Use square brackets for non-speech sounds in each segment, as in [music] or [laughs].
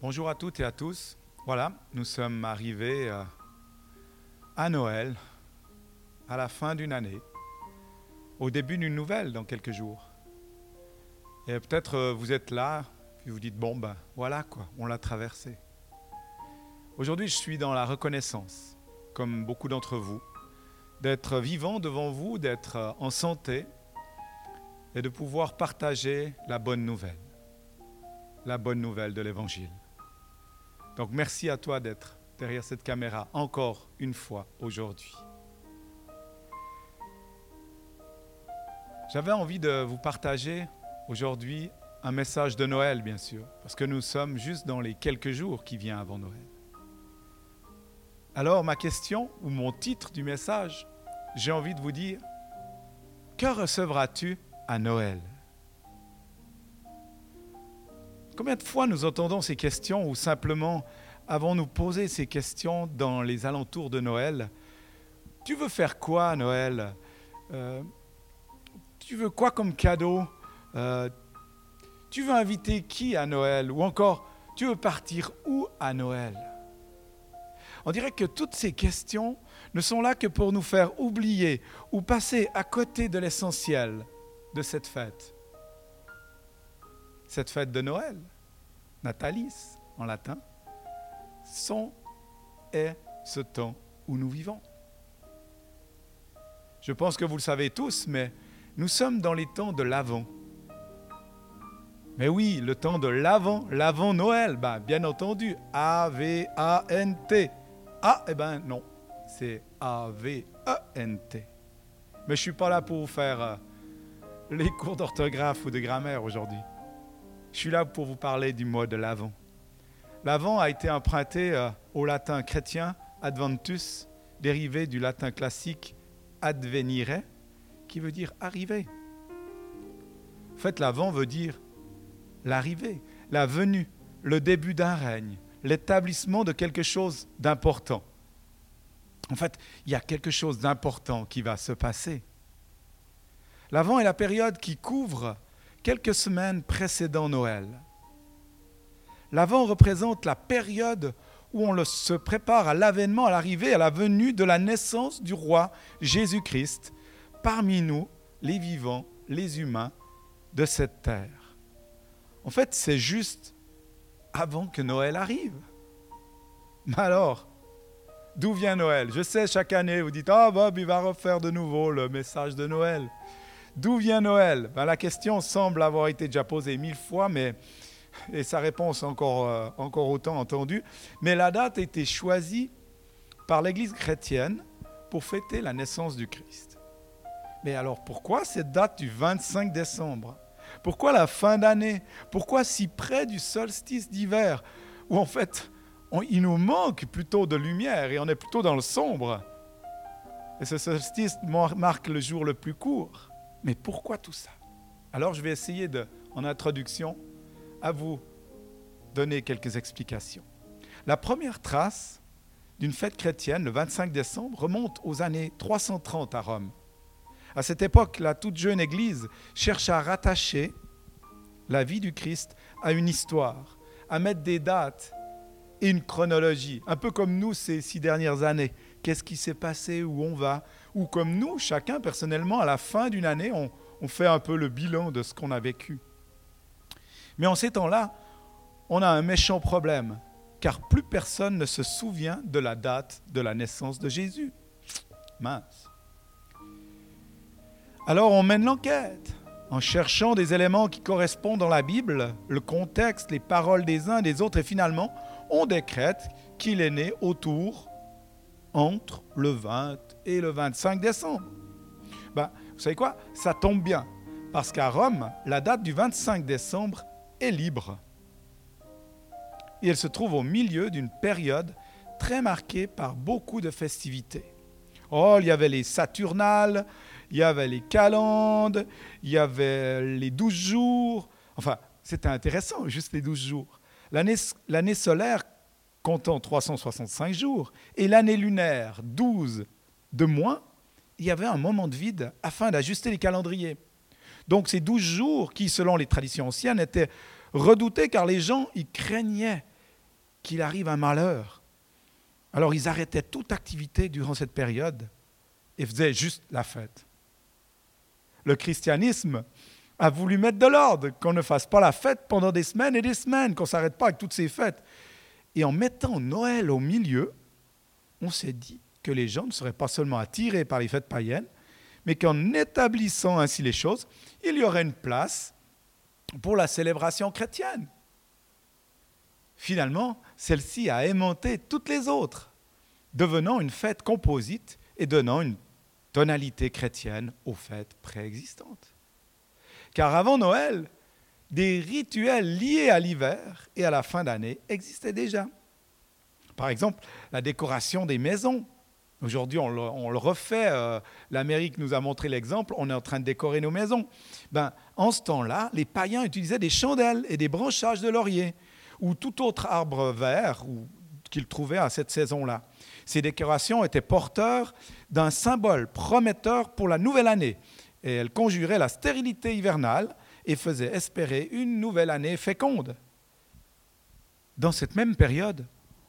Bonjour à toutes et à tous. Voilà, nous sommes arrivés euh, à Noël, à la fin d'une année, au début d'une nouvelle dans quelques jours. Et peut-être euh, vous êtes là, puis vous dites, bon ben voilà quoi, on l'a traversé. Aujourd'hui, je suis dans la reconnaissance, comme beaucoup d'entre vous, d'être vivant devant vous, d'être euh, en santé et de pouvoir partager la bonne nouvelle, la bonne nouvelle de l'Évangile. Donc merci à toi d'être derrière cette caméra encore une fois aujourd'hui. J'avais envie de vous partager aujourd'hui un message de Noël, bien sûr, parce que nous sommes juste dans les quelques jours qui viennent avant Noël. Alors ma question ou mon titre du message, j'ai envie de vous dire, que recevras-tu à Noël? Combien de fois nous entendons ces questions ou simplement avons-nous posé ces questions dans les alentours de Noël? Tu veux faire quoi Noël? Euh, Tu veux quoi comme cadeau? Euh, Tu veux inviter qui à Noël? Ou encore, tu veux partir où à Noël? On dirait que toutes ces questions ne sont là que pour nous faire oublier ou passer à côté de l'essentiel de cette fête cette fête de Noël, Natalis en latin, sont est ce temps où nous vivons. Je pense que vous le savez tous, mais nous sommes dans les temps de l'Avent. Mais oui, le temps de l'Avent, l'Avent Noël, ben, bien entendu, A-V-A-N-T. Ah, eh ben non, c'est A-V-E-N-T. Mais je ne suis pas là pour vous faire euh, les cours d'orthographe ou de grammaire aujourd'hui. Je suis là pour vous parler du mot de l'avant. L'avant a été emprunté euh, au latin chrétien adventus, dérivé du latin classique advenire, qui veut dire arriver. En fait, l'avant veut dire l'arrivée, la venue, le début d'un règne, l'établissement de quelque chose d'important. En fait, il y a quelque chose d'important qui va se passer. L'avant est la période qui couvre quelques semaines précédant Noël. L'Avent représente la période où on se prépare à l'avènement, à l'arrivée, à la venue de la naissance du roi Jésus-Christ parmi nous, les vivants, les humains de cette terre. En fait, c'est juste avant que Noël arrive. Mais alors, d'où vient Noël? Je sais, chaque année, vous dites, ah Bob, il va refaire de nouveau le message de Noël. D'où vient Noël? Ben, La question semble avoir été déjà posée mille fois, mais, et sa réponse encore, euh, encore autant entendue. Mais la date a été choisie par l'Église chrétienne pour fêter la naissance du Christ. Mais alors pourquoi cette date du 25 décembre? Pourquoi la fin d'année? Pourquoi si près du solstice d'hiver? Où en fait, il nous manque plutôt de lumière et on est plutôt dans le sombre. Et ce solstice marque le jour le plus court. Mais pourquoi tout ça? Alors je vais essayer en introduction, à vous donner quelques explications. La première trace d'une fête chrétienne, le 25 décembre, remonte aux années 330 à Rome. À cette époque, la toute jeune Église cherche à rattacher la vie du Christ à une histoire, à mettre des dates et une chronologie, un peu comme nous ces six dernières années. Qu'est-ce qui s'est passé, où on va, ou comme nous, chacun personnellement, à la fin d'une année, on, fait un peu le bilan de ce qu'on a vécu. Mais en ces temps-là, on a un méchant problème, car plus personne ne se souvient de la date de la naissance de Jésus. Mince. Alors on mène l'enquête en cherchant des éléments qui correspondent dans la Bible, le contexte, les paroles des uns et des autres, et finalement, on décrète qu'il est né autour, entre le 20 et le 25 décembre. Ben, vous savez quoi? Ça tombe bien, parce qu'à Rome, la date du 25 décembre est libre. Et elle se trouve au milieu d'une période très marquée par beaucoup de festivités. Oh, il y avait les Saturnales, il y avait les calendes, il y avait les douze jours. Enfin, c'était intéressant, juste les douze jours. L'année solaire comptant 365 jours et l'année lunaire 12 de moins, il y avait un moment de vide afin d'ajuster les calendriers. Donc ces douze jours qui, selon les traditions anciennes, étaient redoutés car les gens y craignaient qu'il arrive un malheur. Alors ils arrêtaient toute activité durant cette période et faisaient juste la fête. Le christianisme a voulu mettre de l'ordre, qu'on ne fasse pas la fête pendant des semaines et des semaines, qu'on ne s'arrête pas avec toutes ces fêtes. Et en mettant Noël au milieu, on s'est dit que les gens ne seraient pas seulement attirés par les fêtes païennes, mais qu'en établissant ainsi les choses, il y aurait une place pour la célébration chrétienne. Finalement, celle-ci a aimanté toutes les autres, devenant une fête composite et donnant une tonalité chrétienne aux fêtes préexistantes. Car avant Noël, des rituels liés à l'hiver et à la fin d'année existaient déjà. Par exemple, la décoration des maisons. Aujourd'hui, on, le, refait. Euh, L'Amérique nous a montré l'exemple. On est en train de décorer nos maisons. Ben, en ce temps-là, les païens utilisaient des chandelles et des branchages de laurier ou tout autre arbre vert qu'ils trouvaient à cette saison-là. Ces décorations étaient porteurs d'un symbole prometteur pour la nouvelle année et elles conjuraient la stérilité hivernale et faisaient espérer une nouvelle année féconde. Dans cette même période,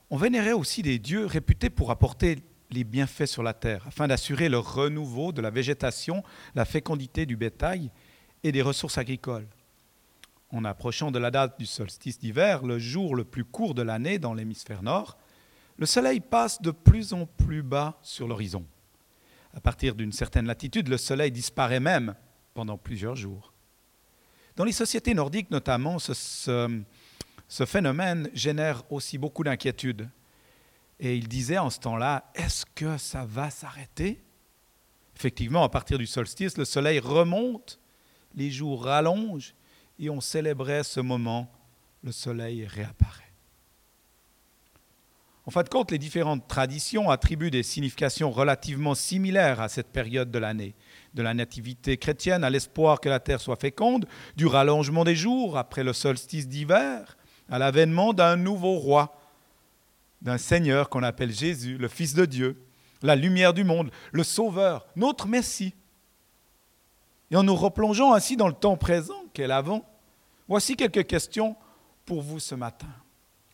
on vénérait aussi des dieux réputés pour apporter les bienfaits sur la terre, afin d'assurer le renouveau de la végétation, la fécondité du bétail et des ressources agricoles. En approchant de la date du solstice d'hiver, le jour le plus court de l'année dans l'hémisphère nord, le soleil passe de plus en plus bas sur l'horizon. À partir d'une certaine latitude, le soleil disparaît même pendant plusieurs jours. Dans les sociétés nordiques notamment, ce, phénomène génère aussi beaucoup d'inquiétude. Et il disait en ce temps-là, est-ce que ça va s'arrêter? Effectivement, à partir du solstice, le soleil remonte, les jours rallongent, et on célébrait ce moment, le soleil réapparaît. En fin de compte, les différentes traditions attribuent des significations relativement similaires à cette période de l'année, de la nativité chrétienne à l'espoir que la terre soit féconde, du rallongement des jours après le solstice d'hiver, à l'avènement d'un nouveau roi, d'un Seigneur qu'on appelle Jésus, le Fils de Dieu, la lumière du monde, le Sauveur, notre Messie. Et en nous replongeant ainsi dans le temps présent qu'est l'avant, voici quelques questions pour vous ce matin.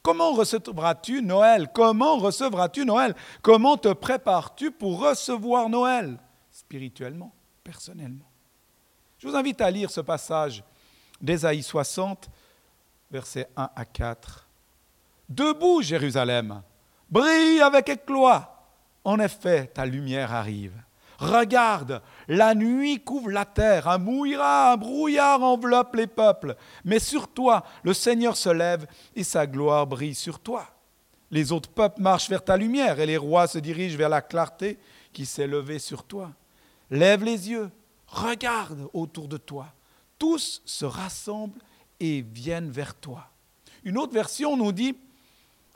Comment recevras-tu Noël? Comment recevras-tu Noël? Comment te prépares-tu pour recevoir Noël? Spirituellement, personnellement. Je vous invite à lire ce passage d'Ésaïe 60, versets 1 à 4. Debout, Jérusalem, brille avec éclat. En effet, ta lumière arrive. Regarde, la nuit couvre la terre, un mouillard, un brouillard enveloppe les peuples. Mais sur toi, le Seigneur se lève et sa gloire brille sur toi. Les autres peuples marchent vers ta lumière et les rois se dirigent vers la clarté qui s'est levée sur toi. Lève les yeux, regarde autour de toi. Tous se rassemblent et viennent vers toi. Une autre version nous dit,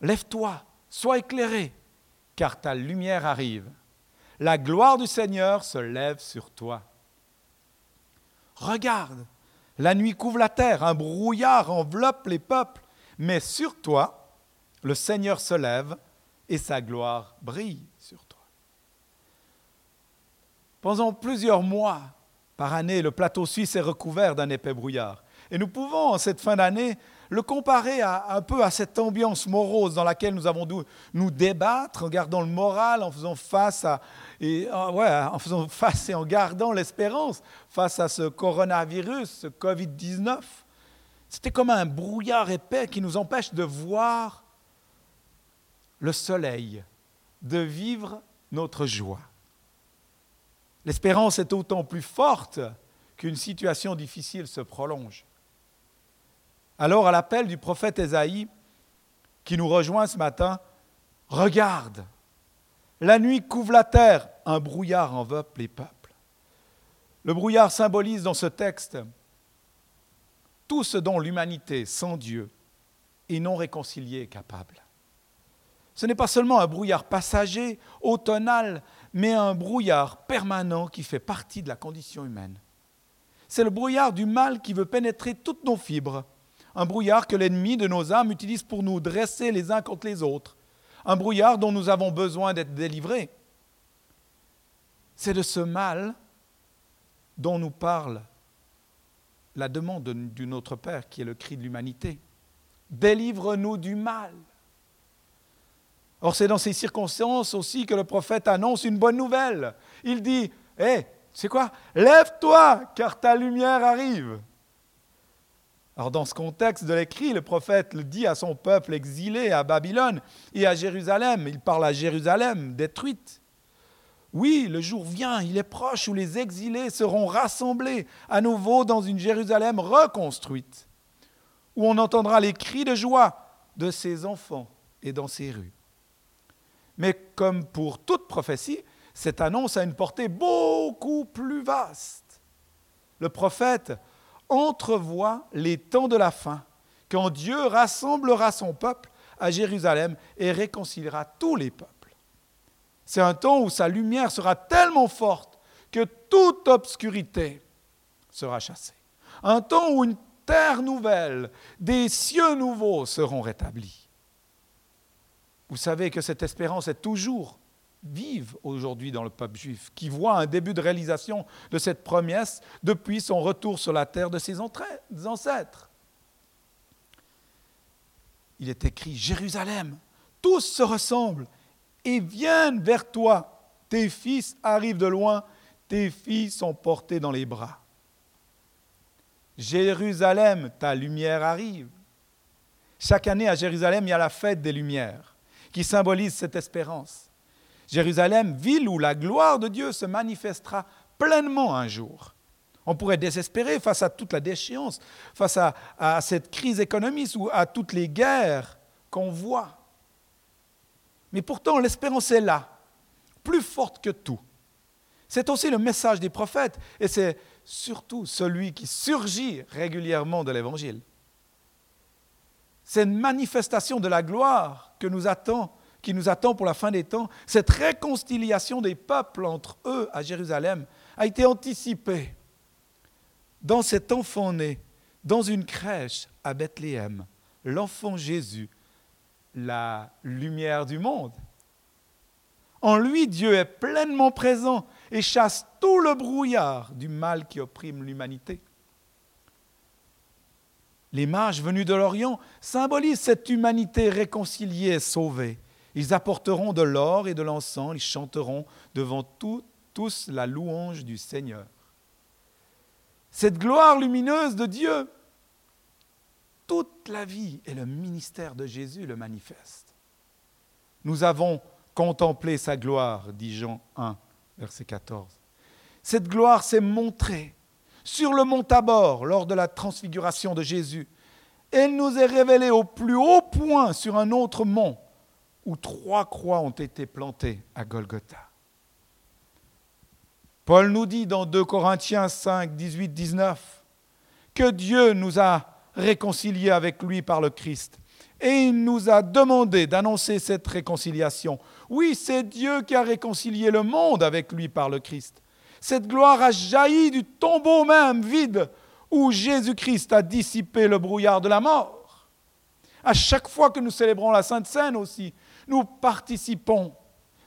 Lève-toi, sois éclairé, car ta lumière arrive la gloire du Seigneur se lève sur toi. Regarde, la nuit couvre la terre, un brouillard enveloppe les peuples, mais sur toi, le Seigneur se lève et sa gloire brille sur toi. Pendant plusieurs mois par année, le plateau suisse est recouvert d'un épais brouillard. Et nous pouvons, en cette fin d'année, le comparer un peu à cette ambiance morose dans laquelle nous avons dû nous débattre en gardant le moral, en faisant face à, en faisant [laughs] face et en gardant l'espérance face à ce coronavirus, ce Covid-19. C'était comme un brouillard épais qui nous empêche de voir le soleil, de vivre notre joie. L'espérance est autant plus forte qu'une situation difficile se prolonge. Alors, à l'appel du prophète Ésaïe, qui nous rejoint ce matin, regarde, la nuit couvre la terre, un brouillard enveloppe les peuples. Le brouillard symbolise dans ce texte tout ce dont l'humanité sans Dieu et non réconciliée est capable. Ce n'est pas seulement un brouillard passager, automnal, mais un brouillard permanent qui fait partie de la condition humaine. C'est le brouillard du mal qui veut pénétrer toutes nos fibres un brouillard que l'ennemi de nos âmes utilise pour nous dresser les uns contre les autres, un brouillard dont nous avons besoin d'être délivrés. C'est de ce mal dont nous parle la demande du Notre Père, qui est le cri de l'humanité. Délivre-nous du mal. Or, c'est dans ces circonstances aussi que le prophète annonce une bonne nouvelle. Il dit, hé, c'est quoi? Lève-toi, car ta lumière arrive. Alors, dans ce contexte de l'écrit, le prophète le dit à son peuple exilé à Babylone et à Jérusalem. Il parle à Jérusalem détruite. Oui, le jour vient, il est proche où les exilés seront rassemblés à nouveau dans une Jérusalem reconstruite, où on entendra les cris de joie de ses enfants et dans ses rues. Mais comme pour toute prophétie, cette annonce a une portée beaucoup plus vaste. Le prophète entrevoit les temps de la fin, quand Dieu rassemblera son peuple à Jérusalem et réconciliera tous les peuples. C'est un temps où sa lumière sera tellement forte que toute obscurité sera chassée. Un temps où une terre nouvelle, des cieux nouveaux seront rétablis. Vous savez que cette espérance est toujours vive aujourd'hui dans le peuple juif, qui voit un début de réalisation de cette promesse depuis son retour sur la terre de ses ancêtres. Il est écrit, Jérusalem, tous se ressemblent et viennent vers toi. Tes fils arrivent de loin, tes filles sont portées dans les bras. Jérusalem, ta lumière arrive. Chaque année à Jérusalem, il y a la fête des Lumières qui symbolise cette espérance. Jérusalem, ville où la gloire de Dieu se manifestera pleinement un jour. On pourrait désespérer face à toute la déchéance, face à, cette crise économique ou à toutes les guerres qu'on voit. Mais pourtant, l'espérance est là, plus forte que tout. C'est aussi le message des prophètes et c'est surtout celui qui surgit régulièrement de l'Évangile. C'est une manifestation de la gloire que nous attend, qui nous attend pour la fin des temps. Cette réconciliation des peuples entre eux à Jérusalem a été anticipée dans cet enfant né, dans une crèche à Bethléem, l'enfant Jésus la lumière du monde. En lui, Dieu est pleinement présent et chasse tout le brouillard du mal qui opprime l'humanité. Les mages venus de l'Orient symbolisent cette humanité réconciliée et sauvée. Ils apporteront de l'or et de l'encens, ils chanteront devant tous la louange du Seigneur. Cette gloire lumineuse de Dieu toute la vie et le ministère de Jésus le manifeste. Nous avons contemplé sa gloire, dit Jean 1, verset 14. Cette gloire s'est montrée sur le mont Tabor lors de la transfiguration de Jésus. Elle nous est révélée au plus haut point sur un autre mont où trois croix ont été plantées à Golgotha. Paul nous dit dans 2 Corinthiens 5, 18, 19 que Dieu nous a réconciliés avec lui par le Christ. Et il nous a demandé d'annoncer cette réconciliation. Oui, c'est Dieu qui a réconcilié le monde avec lui par le Christ. Cette gloire a jailli du tombeau même vide où Jésus-Christ a dissipé le brouillard de la mort. À chaque fois que nous célébrons la Sainte Seine aussi, nous participons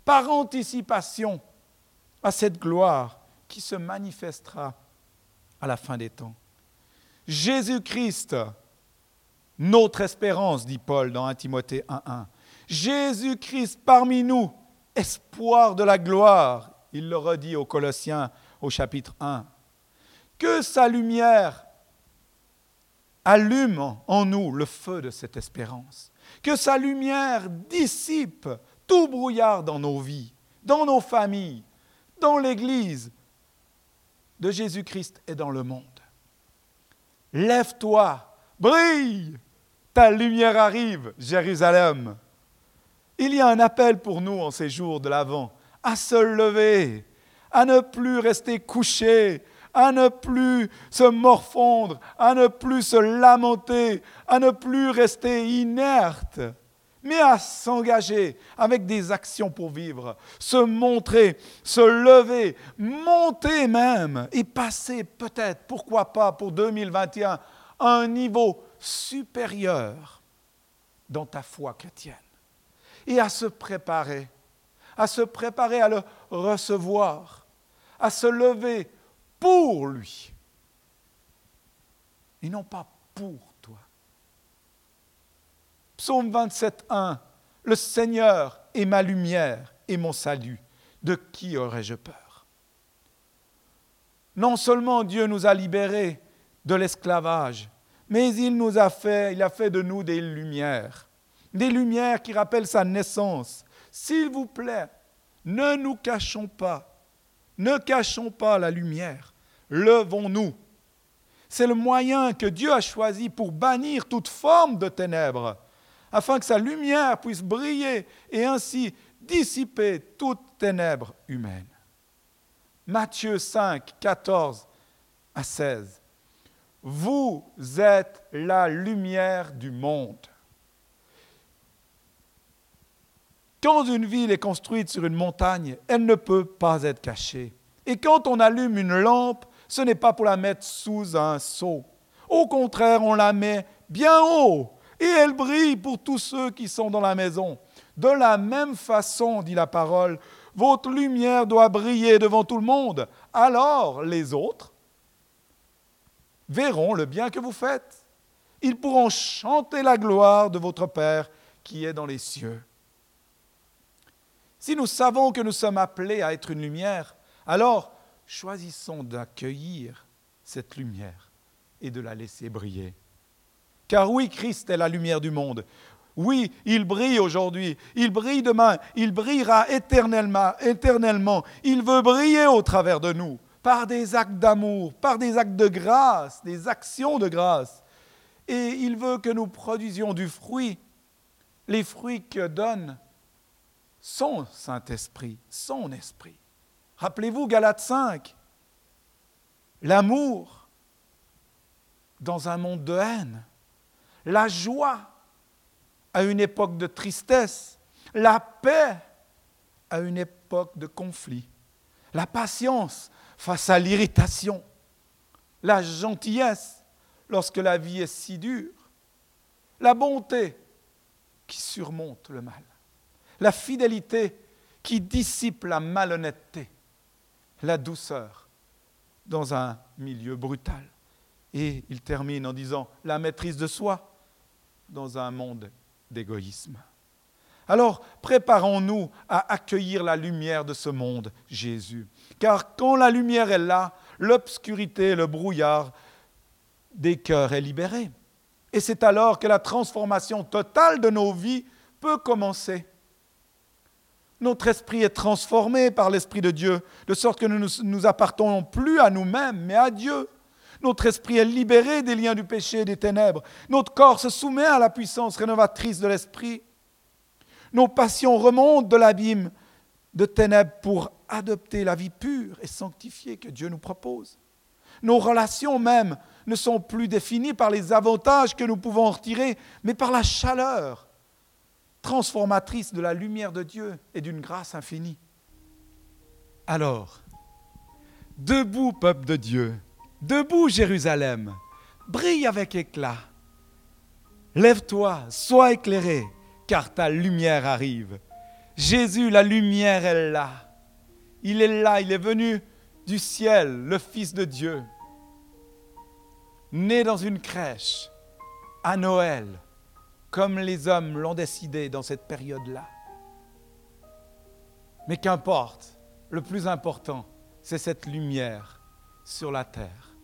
par anticipation à cette gloire qui se manifestera à la fin des temps. Jésus-Christ, notre espérance, dit Paul dans 1 Timothée 1.1. Jésus-Christ parmi nous, espoir de la gloire, il le redit aux Colossiens au chapitre 1. Que sa lumière allume en nous le feu de cette espérance. Que sa lumière dissipe tout brouillard dans nos vies, dans nos familles, dans l'Église de Jésus-Christ et dans le monde. Lève-toi, brille, ta lumière arrive, Jérusalem. Il y a un appel pour nous en ces jours de l'Avent, à se lever, à ne plus rester couché, à ne plus se morfondre, à ne plus se lamenter, à ne plus rester inerte, mais à s'engager avec des actions pour vivre, se montrer, se lever, monter même et passer peut-être, pourquoi pas pour 2021, à un niveau supérieur dans ta foi chrétienne. Et à se préparer, à se préparer à le recevoir, à se lever pour lui. Et non pas pour Psaume 27.1, le Seigneur est ma lumière et mon salut. De qui aurais-je peur? Non seulement Dieu nous a libérés de l'esclavage, mais il nous a fait, il a fait de nous des lumières, des lumières qui rappellent sa naissance. S'il vous plaît, ne nous cachons pas, ne cachons pas la lumière, levons-nous. C'est le moyen que Dieu a choisi pour bannir toute forme de ténèbres, afin que sa lumière puisse briller et ainsi dissiper toute ténèbre humaine. Matthieu 5, 14 à 16. Vous êtes la lumière du monde. Quand une ville est construite sur une montagne, elle ne peut pas être cachée. Et quand on allume une lampe, ce n'est pas pour la mettre sous un seau. Au contraire, on la met bien haut et elle brille pour tous ceux qui sont dans la maison. De la même façon, dit la parole, votre lumière doit briller devant tout le monde. Alors les autres verront le bien que vous faites. Ils pourront chanter la gloire de votre Père qui est dans les cieux. Si nous savons que nous sommes appelés à être une lumière, alors choisissons d'accueillir cette lumière et de la laisser briller. Car oui, Christ est la lumière du monde. Oui, il brille aujourd'hui, il brille demain, il brillera éternellement, éternellement. Il veut briller au travers de nous, par des actes d'amour, par des actes de grâce, des actions de grâce. Et il veut que nous produisions du fruit, les fruits que donne son Saint-Esprit, son esprit. Rappelez-vous Galates 5, l'amour dans un monde de haine, la joie à une époque de tristesse, la paix à une époque de conflit, la patience face à l'irritation, la gentillesse lorsque la vie est si dure, la bonté qui surmonte le mal. La fidélité qui dissipe la malhonnêteté, la douceur dans un milieu brutal. Et il termine en disant la maîtrise de soi dans un monde d'égoïsme. Alors, préparons-nous à accueillir la lumière de ce monde, Jésus. Car quand la lumière est là, l'obscurité, le brouillard des cœurs est libéré. Et c'est alors que la transformation totale de nos vies peut commencer notre esprit est transformé par l'Esprit de Dieu, de sorte que nous ne nous appartenons plus à nous-mêmes, mais à Dieu. Notre esprit est libéré des liens du péché et des ténèbres. Notre corps se soumet à la puissance rénovatrice de l'Esprit. Nos passions remontent de l'abîme de ténèbres pour adopter la vie pure et sanctifiée que Dieu nous propose. Nos relations même ne sont plus définies par les avantages que nous pouvons en retirer, mais par la chaleur transformatrice de la lumière de Dieu et d'une grâce infinie. Alors, debout peuple de Dieu, debout Jérusalem, brille avec éclat. Lève-toi, sois éclairé, car ta lumière arrive. Jésus, la lumière est là. Il est là, il est venu du ciel, le Fils de Dieu, né dans une crèche à Noël comme les hommes l'ont décidé dans cette période-là. Mais qu'importe, le plus important, c'est cette lumière sur la terre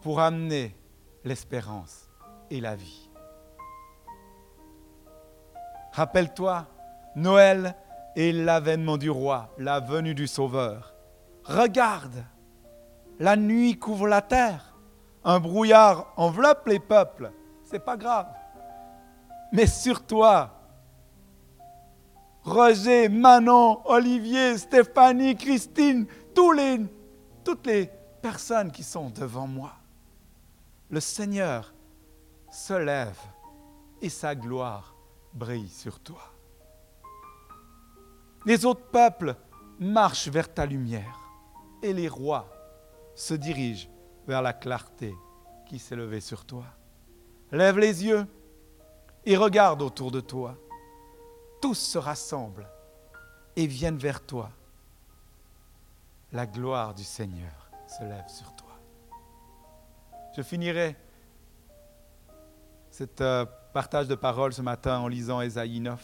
pour amener l'espérance et la vie. Rappelle-toi, Noël est l'avènement du roi, la venue du Sauveur. Regarde, la nuit couvre la terre, un brouillard enveloppe les peuples. C'est pas grave mais sur toi. Roger, Manon, Olivier, Stéphanie, Christine, tous les, toutes les personnes qui sont devant moi. Le Seigneur se lève et sa gloire brille sur toi. Les autres peuples marchent vers ta lumière et les rois se dirigent vers la clarté qui s'est levée sur toi. Lève les yeux et regarde autour de toi. Tous se rassemblent et viennent vers toi. La gloire du Seigneur se lève sur toi. Je finirai cet euh, partage de paroles ce matin en lisant Ésaïe 9.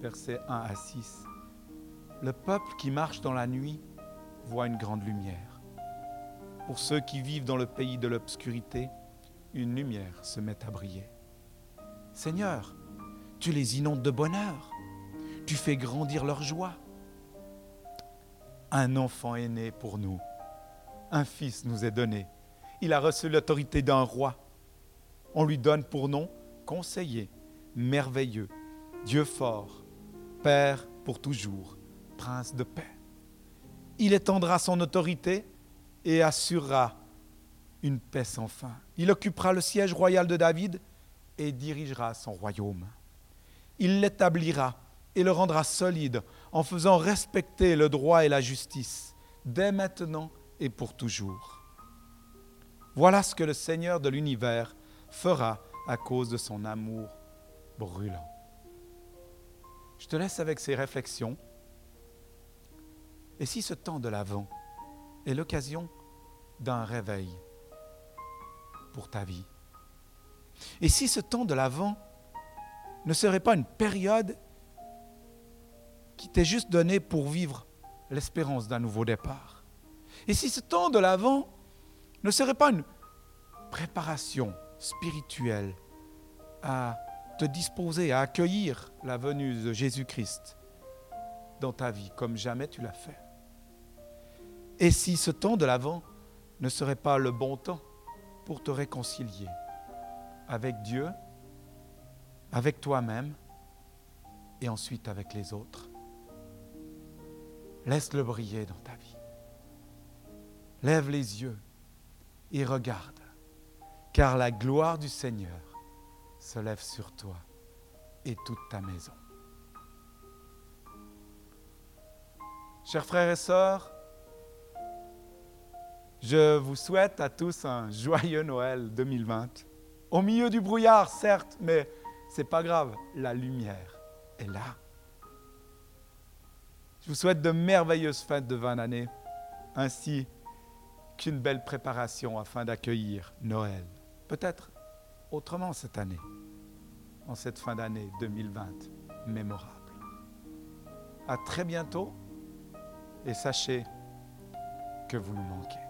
versets 1 à 6. Le peuple qui marche dans la nuit voit une grande lumière. Pour ceux qui vivent dans le pays de l'obscurité, une lumière se met à briller. Seigneur, tu les inondes de bonheur, tu fais grandir leur joie. Un enfant est né pour nous, un fils nous est donné, il a reçu l'autorité d'un roi. On lui donne pour nom conseiller, merveilleux, Dieu fort, Père pour toujours, Prince de paix. Il étendra son autorité et assurera une paix sans fin. Il occupera le siège royal de David et dirigera son royaume. Il l'établira et le rendra solide en faisant respecter le droit et la justice, dès maintenant et pour toujours. Voilà ce que le Seigneur de l'univers fera à cause de son amour brûlant. Je te laisse avec ces réflexions. Et si ce temps de l'Avent est l'occasion d'un réveil pour ta vie? Et si ce temps de l'Avent ne serait pas une période qui t'est juste donnée pour vivre l'espérance d'un nouveau départ? Et si ce temps de l'Avent ne serait pas une préparation spirituelle à te disposer à accueillir la venue de Jésus-Christ dans ta vie comme jamais tu l'as fait? Et si ce temps de l'Avent ne serait pas le bon temps pour te réconcilier avec Dieu, avec toi-même et ensuite avec les autres. Laisse-le briller dans ta vie. Lève les yeux et regarde, car la gloire du Seigneur se lève sur toi et toute ta maison. Chers frères et sœurs, je vous souhaite à tous un joyeux Noël 2020. Au milieu du brouillard, certes, mais c'est pas grave, la lumière est là. Je vous souhaite de merveilleuses fêtes de 20 années, ainsi qu'une belle préparation afin d'accueillir Noël. Peut-être autrement cette année, en cette fin d'année 2020 mémorable. À très bientôt et sachez que vous nous manquez.